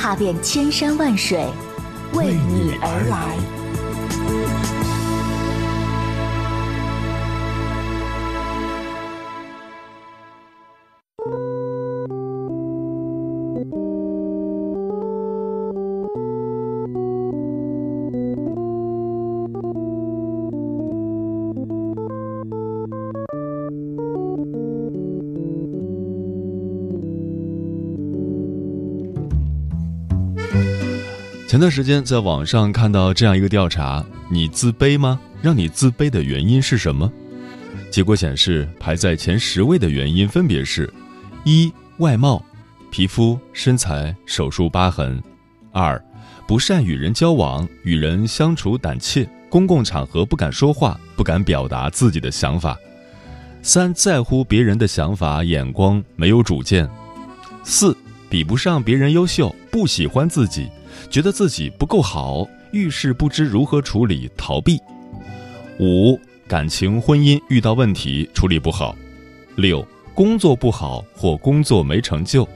踏遍千山万水，为你而来。前段时间在网上看到这样一个调查：你自卑吗？让你自卑的原因是什么？结果显示，排在前十位的原因分别是：一、外貌，皮肤、身材、手术疤痕；二、不善与人交往，与人相处胆怯，公共场合不敢说话，不敢表达自己的想法；三、在乎别人的想法眼光，没有主见；四、比不上别人优秀，不喜欢自己。觉得自己不够好，遇事不知如何处理，逃避；五、感情婚姻遇到问题处理不好；六、工作不好或工作没成就；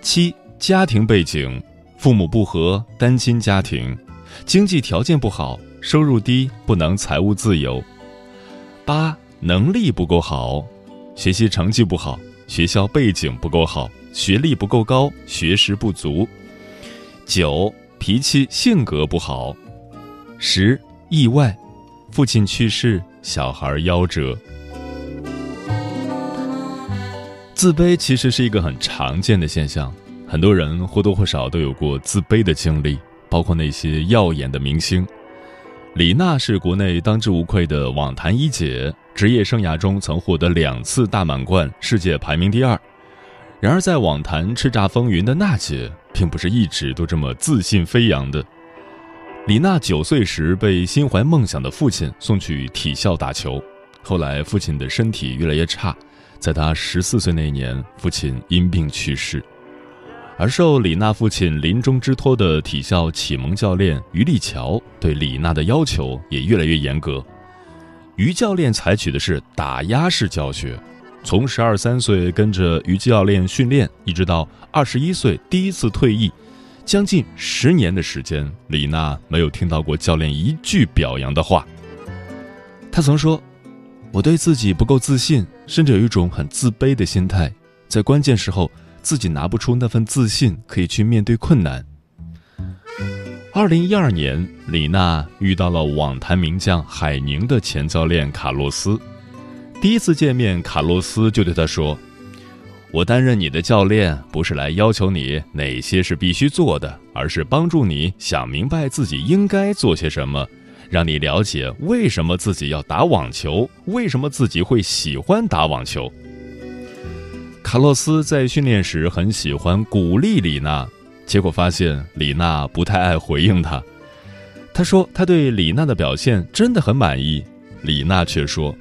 七、家庭背景，父母不和，单亲家庭，经济条件不好，收入低，不能财务自由；八、能力不够好，学习成绩不好，学校背景不够好，学历不够高，学识不足。九脾气性格不好，十意外，父亲去世，小孩夭折。自卑其实是一个很常见的现象，很多人或多或少都有过自卑的经历，包括那些耀眼的明星。李娜是国内当之无愧的网坛一姐，职业生涯中曾获得两次大满贯，世界排名第二。然而，在网坛叱咤风云的娜姐，并不是一直都这么自信飞扬的。李娜九岁时被心怀梦想的父亲送去体校打球，后来父亲的身体越来越差，在她十四岁那年，父亲因病去世。而受李娜父亲临终之托的体校启蒙教练于立桥，对李娜的要求也越来越严格。于教练采取的是打压式教学。从十二三岁跟着于教练训练，一直到二十一岁第一次退役，将近十年的时间，李娜没有听到过教练一句表扬的话。他曾说：“我对自己不够自信，甚至有一种很自卑的心态，在关键时候自己拿不出那份自信，可以去面对困难。”二零一二年，李娜遇到了网坛名将海宁的前教练卡洛斯。第一次见面，卡洛斯就对他说：“我担任你的教练，不是来要求你哪些是必须做的，而是帮助你想明白自己应该做些什么，让你了解为什么自己要打网球，为什么自己会喜欢打网球。”卡洛斯在训练时很喜欢鼓励李娜，结果发现李娜不太爱回应他。他说他对李娜的表现真的很满意，李娜却说。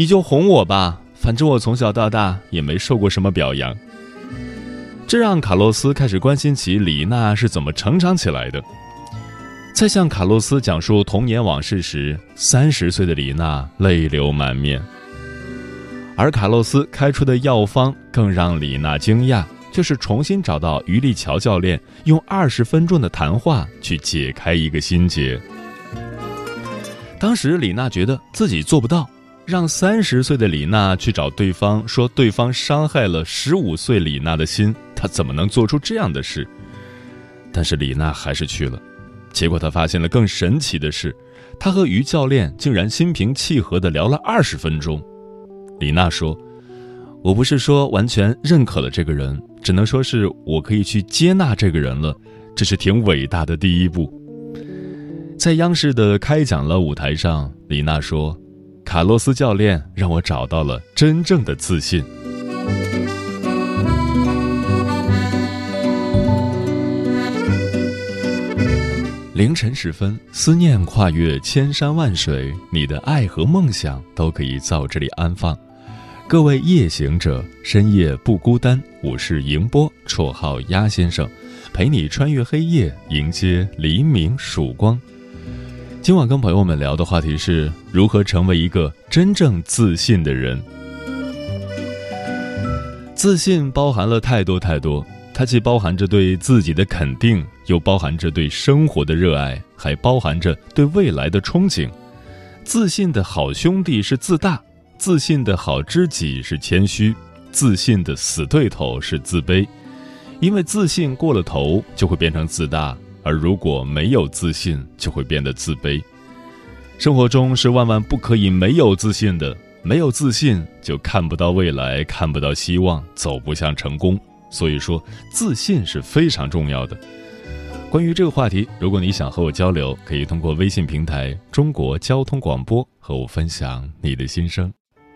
你就哄我吧，反正我从小到大也没受过什么表扬。这让卡洛斯开始关心起李娜是怎么成长起来的。在向卡洛斯讲述童年往事时，三十岁的李娜泪流满面。而卡洛斯开出的药方更让李娜惊讶，就是重新找到于立桥教练，用二十分钟的谈话去解开一个心结。当时李娜觉得自己做不到。让三十岁的李娜去找对方，说对方伤害了十五岁李娜的心，她怎么能做出这样的事？但是李娜还是去了，结果她发现了更神奇的事，她和于教练竟然心平气和地聊了二十分钟。李娜说：“我不是说完全认可了这个人，只能说是我可以去接纳这个人了，这是挺伟大的第一步。”在央视的开讲了舞台上，李娜说。卡洛斯教练让我找到了真正的自信。凌晨时分，思念跨越千山万水，你的爱和梦想都可以在这里安放。各位夜行者，深夜不孤单。我是迎波，绰号鸭先生，陪你穿越黑夜，迎接黎明曙光。今晚跟朋友们聊的话题是如何成为一个真正自信的人。自信包含了太多太多。它既包含着对自己的肯定，又包含着对生活的热爱，还包含着对未来的憧憬。自信的好兄弟是自大，自信的好知己是谦虚，自信的死对头是自卑。因为自信过了头就会变成自大，而如果没有自信就会变得自卑。生活中是万万不可以没有自信的，没有自信就看不到未来，看不到希望，走不向成功。所以说，自信是非常重要的。关于这个话题，如果你想和我交流，可以通过微信平台“中国交通广播”和我分享你的心声。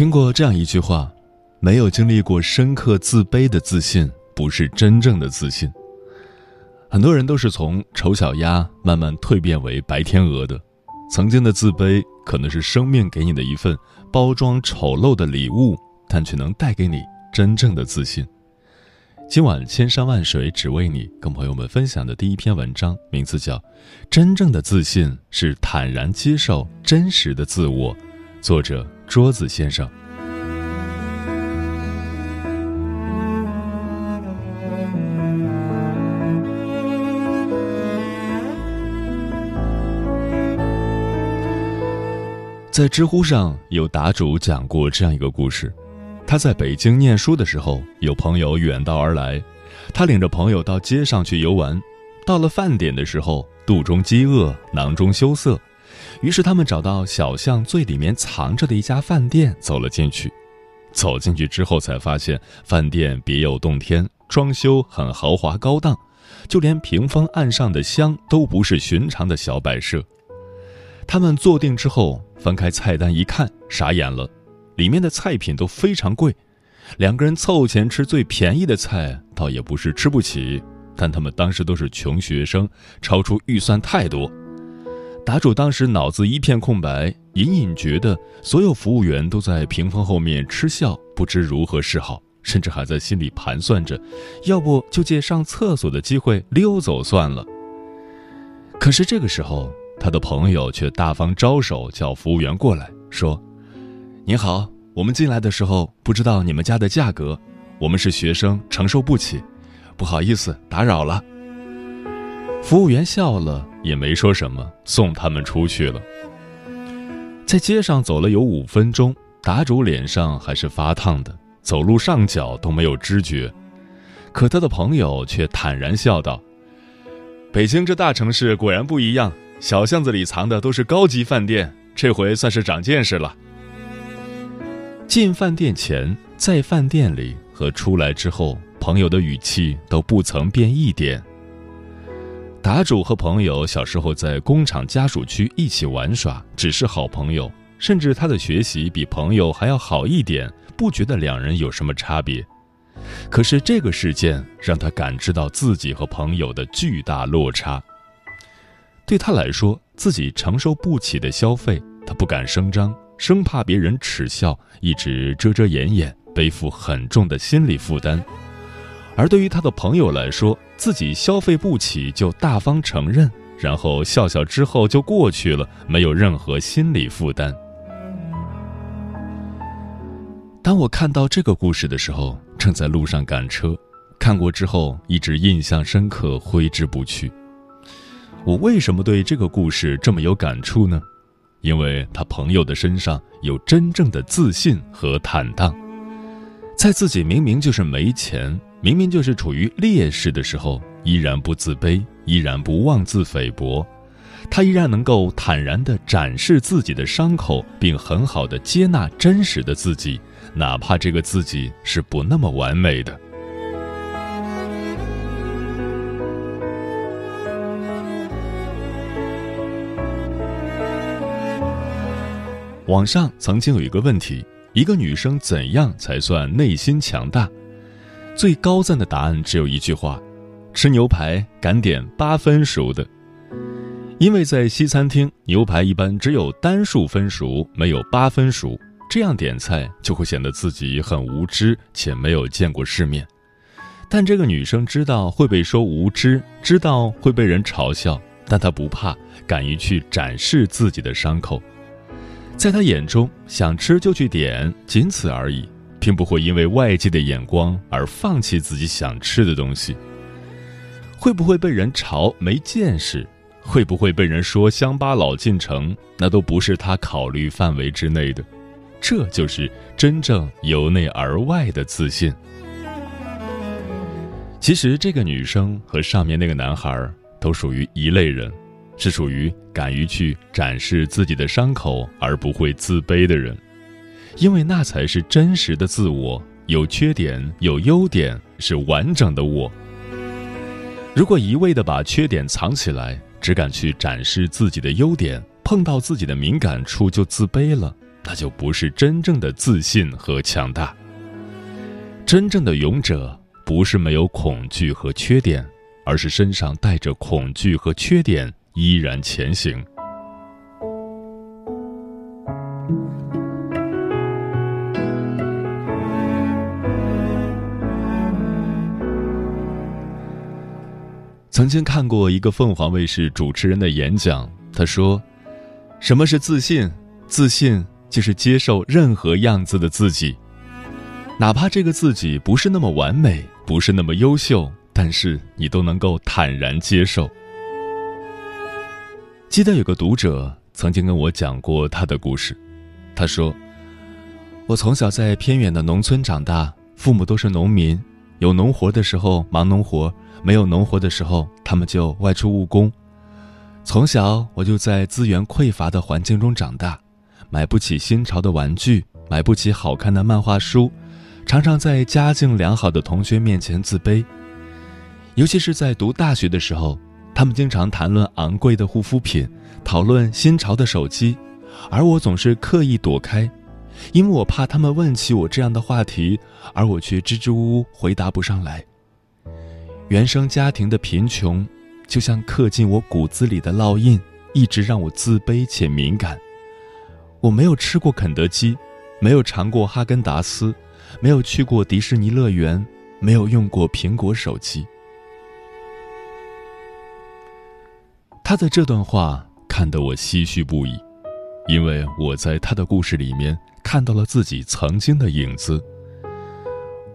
听过这样一句话：没有经历过深刻自卑的自信，不是真正的自信。很多人都是从丑小鸭慢慢蜕变为白天鹅的。曾经的自卑，可能是生命给你的一份包装丑陋的礼物，但却能带给你真正的自信。今晚千山万水只为你，跟朋友们分享的第一篇文章，名字叫《真正的自信是坦然接受真实的自我》，作者。桌子先生，在知乎上有答主讲过这样一个故事：他在北京念书的时候，有朋友远道而来，他领着朋友到街上去游玩。到了饭点的时候，肚中饥饿，囊中羞涩。于是他们找到小巷最里面藏着的一家饭店，走了进去。走进去之后，才发现饭店别有洞天，装修很豪华高档，就连屏风案上的香都不是寻常的小摆设。他们坐定之后，翻开菜单一看，傻眼了，里面的菜品都非常贵。两个人凑钱吃最便宜的菜，倒也不是吃不起，但他们当时都是穷学生，超出预算太多。答主当时脑子一片空白，隐隐觉得所有服务员都在屏风后面嗤笑，不知如何是好，甚至还在心里盘算着，要不就借上厕所的机会溜走算了。可是这个时候，他的朋友却大方招手，叫服务员过来，说：“您好，我们进来的时候不知道你们家的价格，我们是学生，承受不起，不好意思打扰了。”服务员笑了，也没说什么，送他们出去了。在街上走了有五分钟，答主脸上还是发烫的，走路上脚都没有知觉。可他的朋友却坦然笑道：“北京这大城市果然不一样，小巷子里藏的都是高级饭店，这回算是长见识了。”进饭店前，在饭店里和出来之后，朋友的语气都不曾变一点。答主和朋友小时候在工厂家属区一起玩耍，只是好朋友，甚至他的学习比朋友还要好一点，不觉得两人有什么差别。可是这个事件让他感知到自己和朋友的巨大落差。对他来说，自己承受不起的消费，他不敢声张，生怕别人耻笑，一直遮遮掩掩，背负很重的心理负担。而对于他的朋友来说，自己消费不起就大方承认，然后笑笑之后就过去了，没有任何心理负担。当我看到这个故事的时候，正在路上赶车，看过之后一直印象深刻，挥之不去。我为什么对这个故事这么有感触呢？因为他朋友的身上有真正的自信和坦荡，在自己明明就是没钱、明明就是处于劣势的时候，依然不自卑，依然不妄自菲薄，他依然能够坦然地展示自己的伤口，并很好地接纳真实的自己，哪怕这个自己是不那么完美的。网上曾经有一个问题：一个女生怎样才算内心强大？最高赞的答案只有一句话：吃牛排敢点八分熟的。因为在西餐厅，牛排一般只有单数分熟，没有八分熟，这样点菜就会显得自己很无知且没有见过世面。但这个女生知道会被说无知，知道会被人嘲笑，但她不怕，敢于去展示自己的伤口。在她眼中，想吃就去点，仅此而已，并不会因为外界的眼光而放弃自己想吃的东西。会不会被人嘲没见识？会不会被人说乡巴佬进城？那都不是他考虑范围之内的。这就是真正由内而外的自信。其实，这个女生和上面那个男孩都属于一类人。是属于敢于去展示自己的伤口而不会自卑的人，因为那才是真实的自我。有缺点，有优点，是完整的我。如果一味的把缺点藏起来，只敢去展示自己的优点，碰到自己的敏感处就自卑了，那就不是真正的自信和强大。真正的勇者不是没有恐惧和缺点，而是身上带着恐惧和缺点。依然前行。曾经看过一个凤凰卫视主持人的演讲，他说：“什么是自信？自信就是接受任何样子的自己，哪怕这个自己不是那么完美，不是那么优秀，但是你都能够坦然接受。”记得有个读者曾经跟我讲过他的故事，他说：“我从小在偏远的农村长大，父母都是农民，有农活的时候忙农活，没有农活的时候他们就外出务工。从小我就在资源匮乏的环境中长大，买不起新潮的玩具，买不起好看的漫画书，常常在家境良好的同学面前自卑，尤其是在读大学的时候。”他们经常谈论昂贵的护肤品，讨论新潮的手机，而我总是刻意躲开，因为我怕他们问起我这样的话题，而我却支支吾吾回答不上来。原生家庭的贫穷，就像刻进我骨子里的烙印，一直让我自卑且敏感。我没有吃过肯德基，没有尝过哈根达斯，没有去过迪士尼乐园，没有用过苹果手机。他的这段话看得我唏嘘不已，因为我在他的故事里面看到了自己曾经的影子。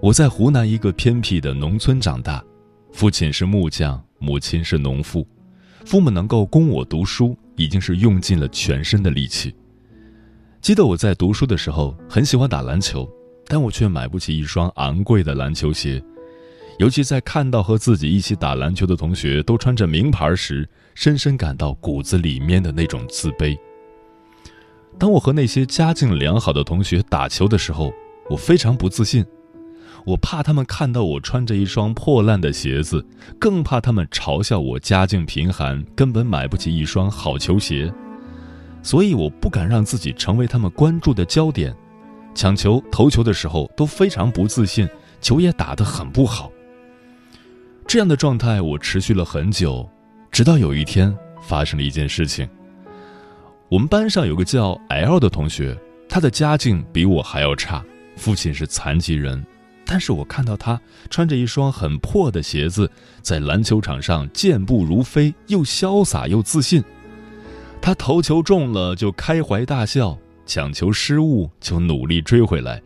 我在湖南一个偏僻的农村长大，父亲是木匠，母亲是农妇，父母能够供我读书，已经是用尽了全身的力气。记得我在读书的时候很喜欢打篮球，但我却买不起一双昂贵的篮球鞋。尤其在看到和自己一起打篮球的同学都穿着名牌时，深深感到骨子里面的那种自卑。当我和那些家境良好的同学打球的时候，我非常不自信，我怕他们看到我穿着一双破烂的鞋子，更怕他们嘲笑我家境贫寒，根本买不起一双好球鞋。所以我不敢让自己成为他们关注的焦点，抢球、投球的时候都非常不自信，球也打得很不好。这样的状态我持续了很久，直到有一天发生了一件事情。我们班上有个叫 L 的同学，他的家境比我还要差，父亲是残疾人，但是我看到他穿着一双很破的鞋子，在篮球场上健步如飞，又潇洒又自信。他投球中了就开怀大笑，抢球失误就努力追回来，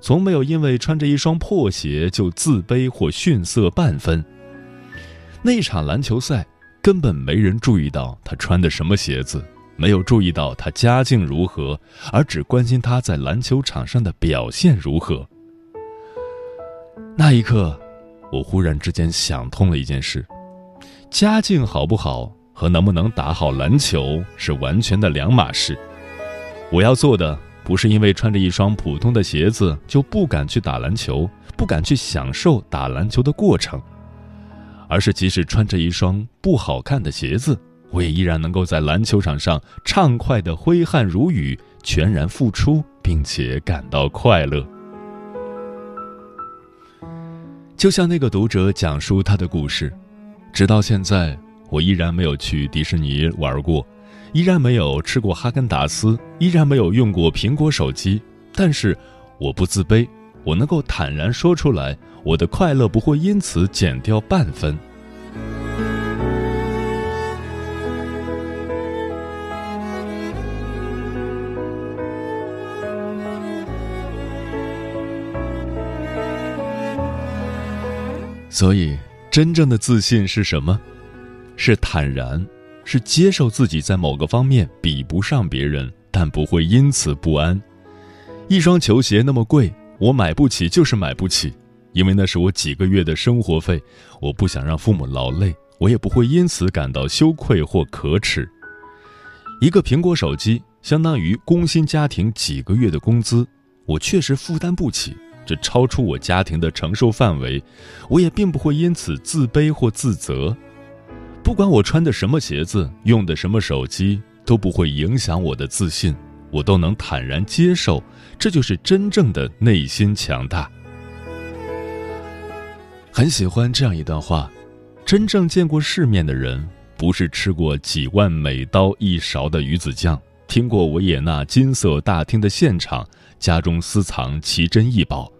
从没有因为穿着一双破鞋就自卑或逊色半分。那一场篮球赛根本没人注意到他穿的什么鞋子，没有注意到他家境如何，而只关心他在篮球场上的表现如何。那一刻，我忽然之间想通了一件事：家境好不好和能不能打好篮球是完全的两码事。我要做的不是因为穿着一双普通的鞋子就不敢去打篮球，不敢去享受打篮球的过程，而是即使穿着一双不好看的鞋子，我也依然能够在篮球场上畅快的挥汗如雨，全然付出，并且感到快乐。就像那个读者讲述他的故事，直到现在，我依然没有去迪士尼玩过，依然没有吃过哈根达斯，依然没有用过苹果手机。但是，我不自卑，我能够坦然说出来，我的快乐不会因此减掉半分。所以，真正的自信是什么？是坦然，是接受自己在某个方面比不上别人，但不会因此不安。一双球鞋那么贵，我买不起就是买不起，因为那是我几个月的生活费，我不想让父母劳累，我也不会因此感到羞愧或可耻。一个苹果手机相当于工薪家庭几个月的工资，我确实负担不起。这超出我家庭的承受范围，我也并不会因此自卑或自责。不管我穿的什么鞋子，用的什么手机，都不会影响我的自信，我都能坦然接受。这就是真正的内心强大。很喜欢这样一段话：真正见过世面的人，不是吃过几万美刀一勺的鱼子酱，听过维也纳金色大厅的现场。家中私藏奇珍异宝，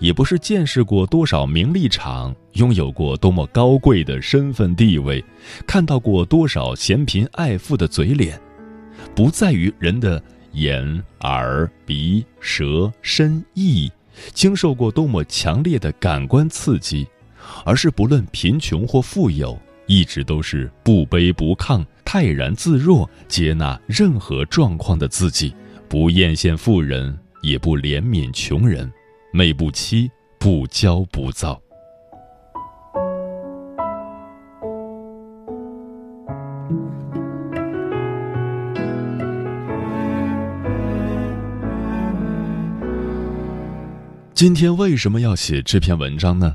也不是见识过多少名利场，拥有过多么高贵的身份地位，看到过多少嫌贫爱富的嘴脸，不在于人的眼、耳、鼻、舌、身、意，经受过多么强烈的感官刺激，而是不论贫穷或富有，一直都是不卑不亢、泰然自若，接纳任何状况的自己，不艳羡富人。也不怜悯穷人，媚不欺，不骄不躁。今天为什么要写这篇文章呢？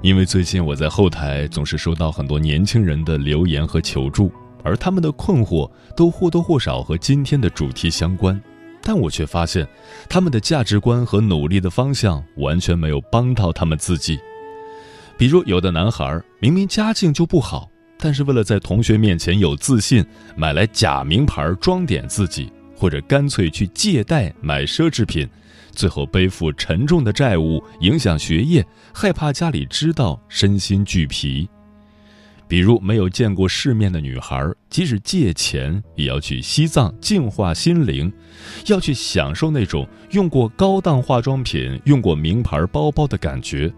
因为最近我在后台总是收到很多年轻人的留言和求助，而他们的困惑都或多或少和今天的主题相关。但我却发现，他们的价值观和努力的方向完全没有帮到他们自己。比如，有的男孩明明家境就不好，但是为了在同学面前有自信，买来假名牌装点自己，或者干脆去借贷买奢侈品，最后背负沉重的债务，影响学业，害怕家里知道，身心俱疲。比如没有见过世面的女孩，即使借钱也要去西藏净化心灵，要去享受那种用过高档化妆品、用过名牌包包的感觉。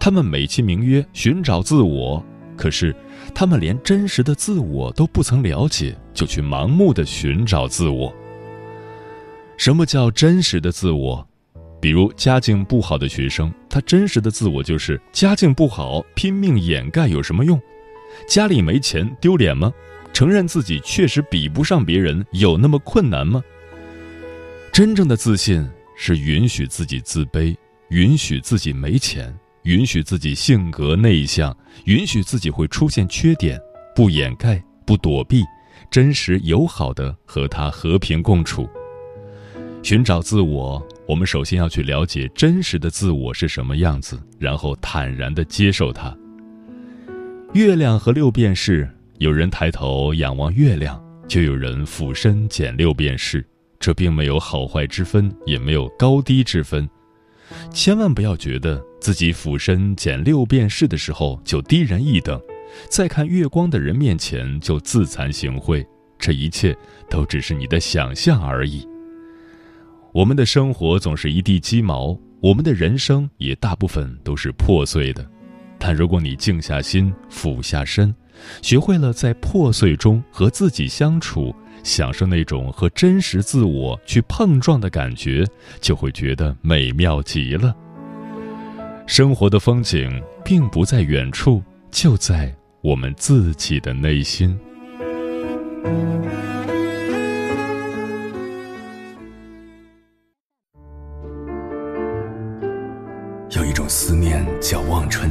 他们美其名曰寻找自我，可是他们连真实的自我都不曾了解，就去盲目的寻找自我。什么叫真实的自我？比如家境不好的学生，他真实的自我就是家境不好，拼命掩盖有什么用？家里没钱丢脸吗？承认自己确实比不上别人有那么困难吗？真正的自信是允许自己自卑，允许自己没钱，允许自己性格内向，允许自己会出现缺点，不掩盖，不躲避，真实友好的和他和平共处。寻找自我，我们首先要去了解真实的自我是什么样子，然后坦然的接受它。月亮和六便士，有人抬头仰望月亮，就有人俯身捡六便士。这并没有好坏之分，也没有高低之分。千万不要觉得自己俯身捡六便士的时候就低人一等，在看月光的人面前就自惭形秽。这一切都只是你的想象而已。我们的生活总是一地鸡毛，我们的人生也大部分都是破碎的。但如果你静下心，俯下身，学会了在破碎中和自己相处。享受那种和真实自我去碰撞的感觉，就会觉得美妙极了。生活的风景并不在远处，就在我们自己的内心。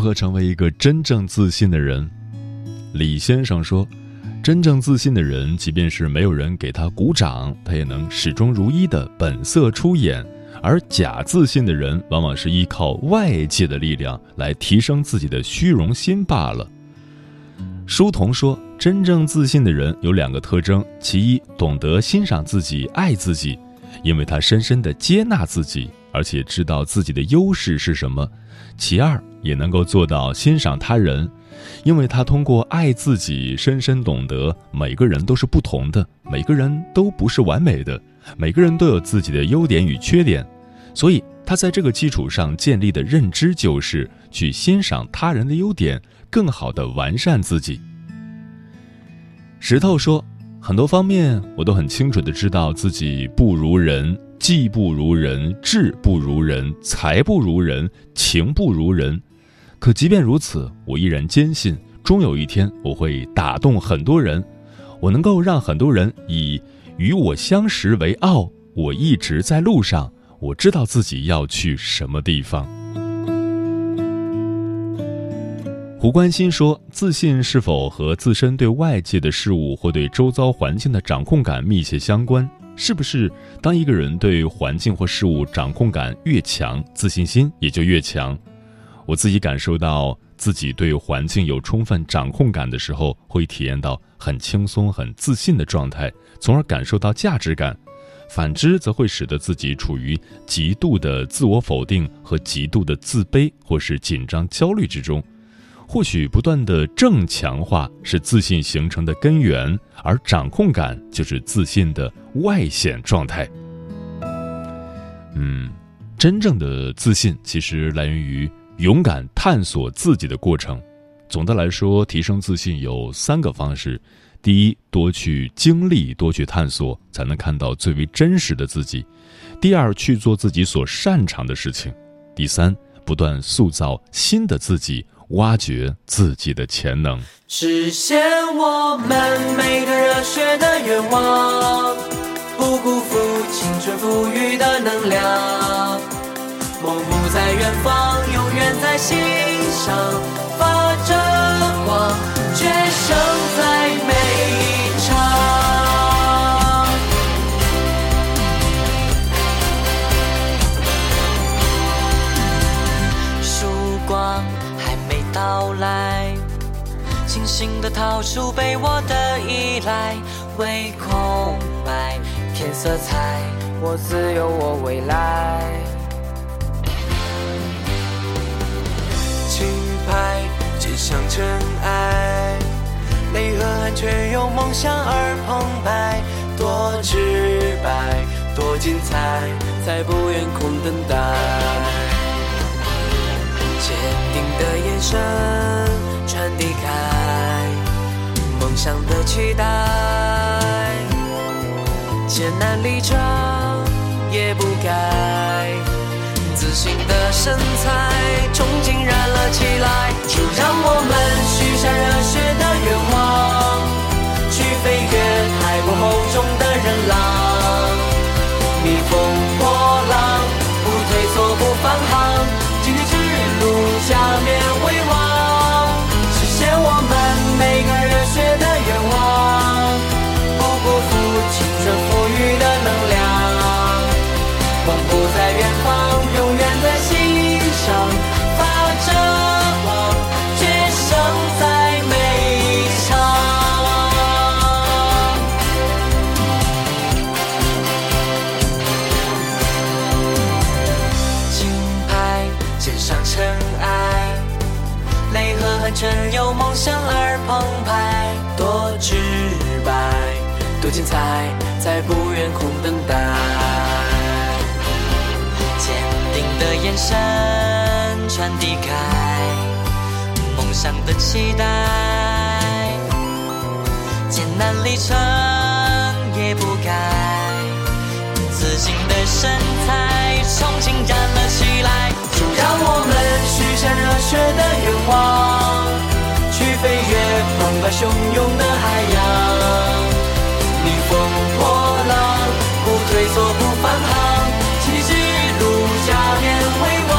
如何成为一个真正自信的人？李先生说。真正自信的人，即便是没有人给他鼓掌，他也能始终如一的本色出演；而假自信的人，往往是依靠外界的力量来提升自己的虚荣心罢了。书童说，真正自信的人有两个特征：其一，懂得欣赏自己、爱自己，因为他深深的接纳自己，而且知道自己的优势是什么；其二，也能够做到欣赏他人。因为他通过爱自己，深深懂得每个人都是不同的，每个人都不是完美的，每个人都有自己的优点与缺点，所以他在这个基础上建立的认知就是去欣赏他人的优点，更好的完善自己。石头说，很多方面我都很清楚的知道自己不如人，技不如人，智不如人，才不如人，情不如人。可即便如此，我依然坚信，终有一天我会打动很多人，我能够让很多人以与我相识为傲。我一直在路上，我知道自己要去什么地方。胡关心说：“自信是否和自身对外界的事物或对周遭环境的掌控感密切相关？是不是当一个人对环境或事物掌控感越强，自信心也就越强？”我自己感受到自己对环境有充分掌控感的时候，会体验到很轻松、很自信的状态，从而感受到价值感；反之，则会使得自己处于极度的自我否定和极度的自卑或是紧张、焦虑之中。或许不断的正强化是自信形成的根源，而掌控感就是自信的外显状态。嗯，真正的自信其实来源于。勇敢探索自己的过程，总的来说，提升自信有三个方式：第一，多去经历，多去探索，才能看到最为真实的自己；第二，去做自己所擅长的事情；第三，不断塑造新的自己，挖掘自己的潜能，实现我们每个热血的愿望，不辜负青春赋予的能量。梦不在远方，永远在心上发着光，决胜在每一场。曙光还没到来，清醒的逃出被我的依赖，为空白添色彩，我自有我未来。像尘埃，泪和汗却有梦想而澎湃，多直白，多精彩，才不愿空等待。坚定的眼神传递开梦想的期待，艰难历程也不改。自信的身材，憧憬燃了起来，就让我们许下热血的愿望，彩，再不愿空等待。坚定的眼神传递开梦想的期待，艰难历程也不改，自信的身材，憧憬燃了起来。就让我们许下热血的愿望，去飞越澎湃汹涌的海洋，对错，不返航，奇迹如加冕辉煌，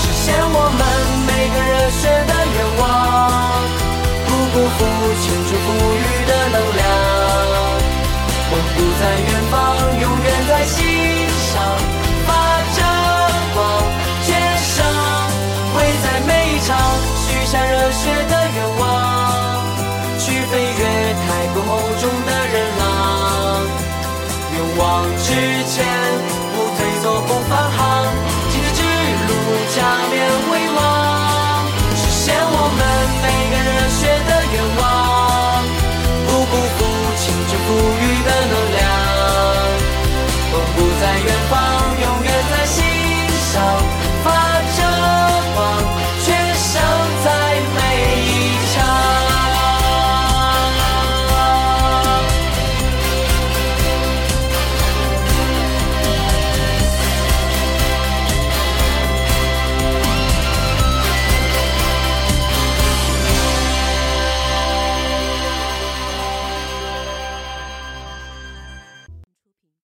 实现我们每个热血的愿望，不辜负青春赋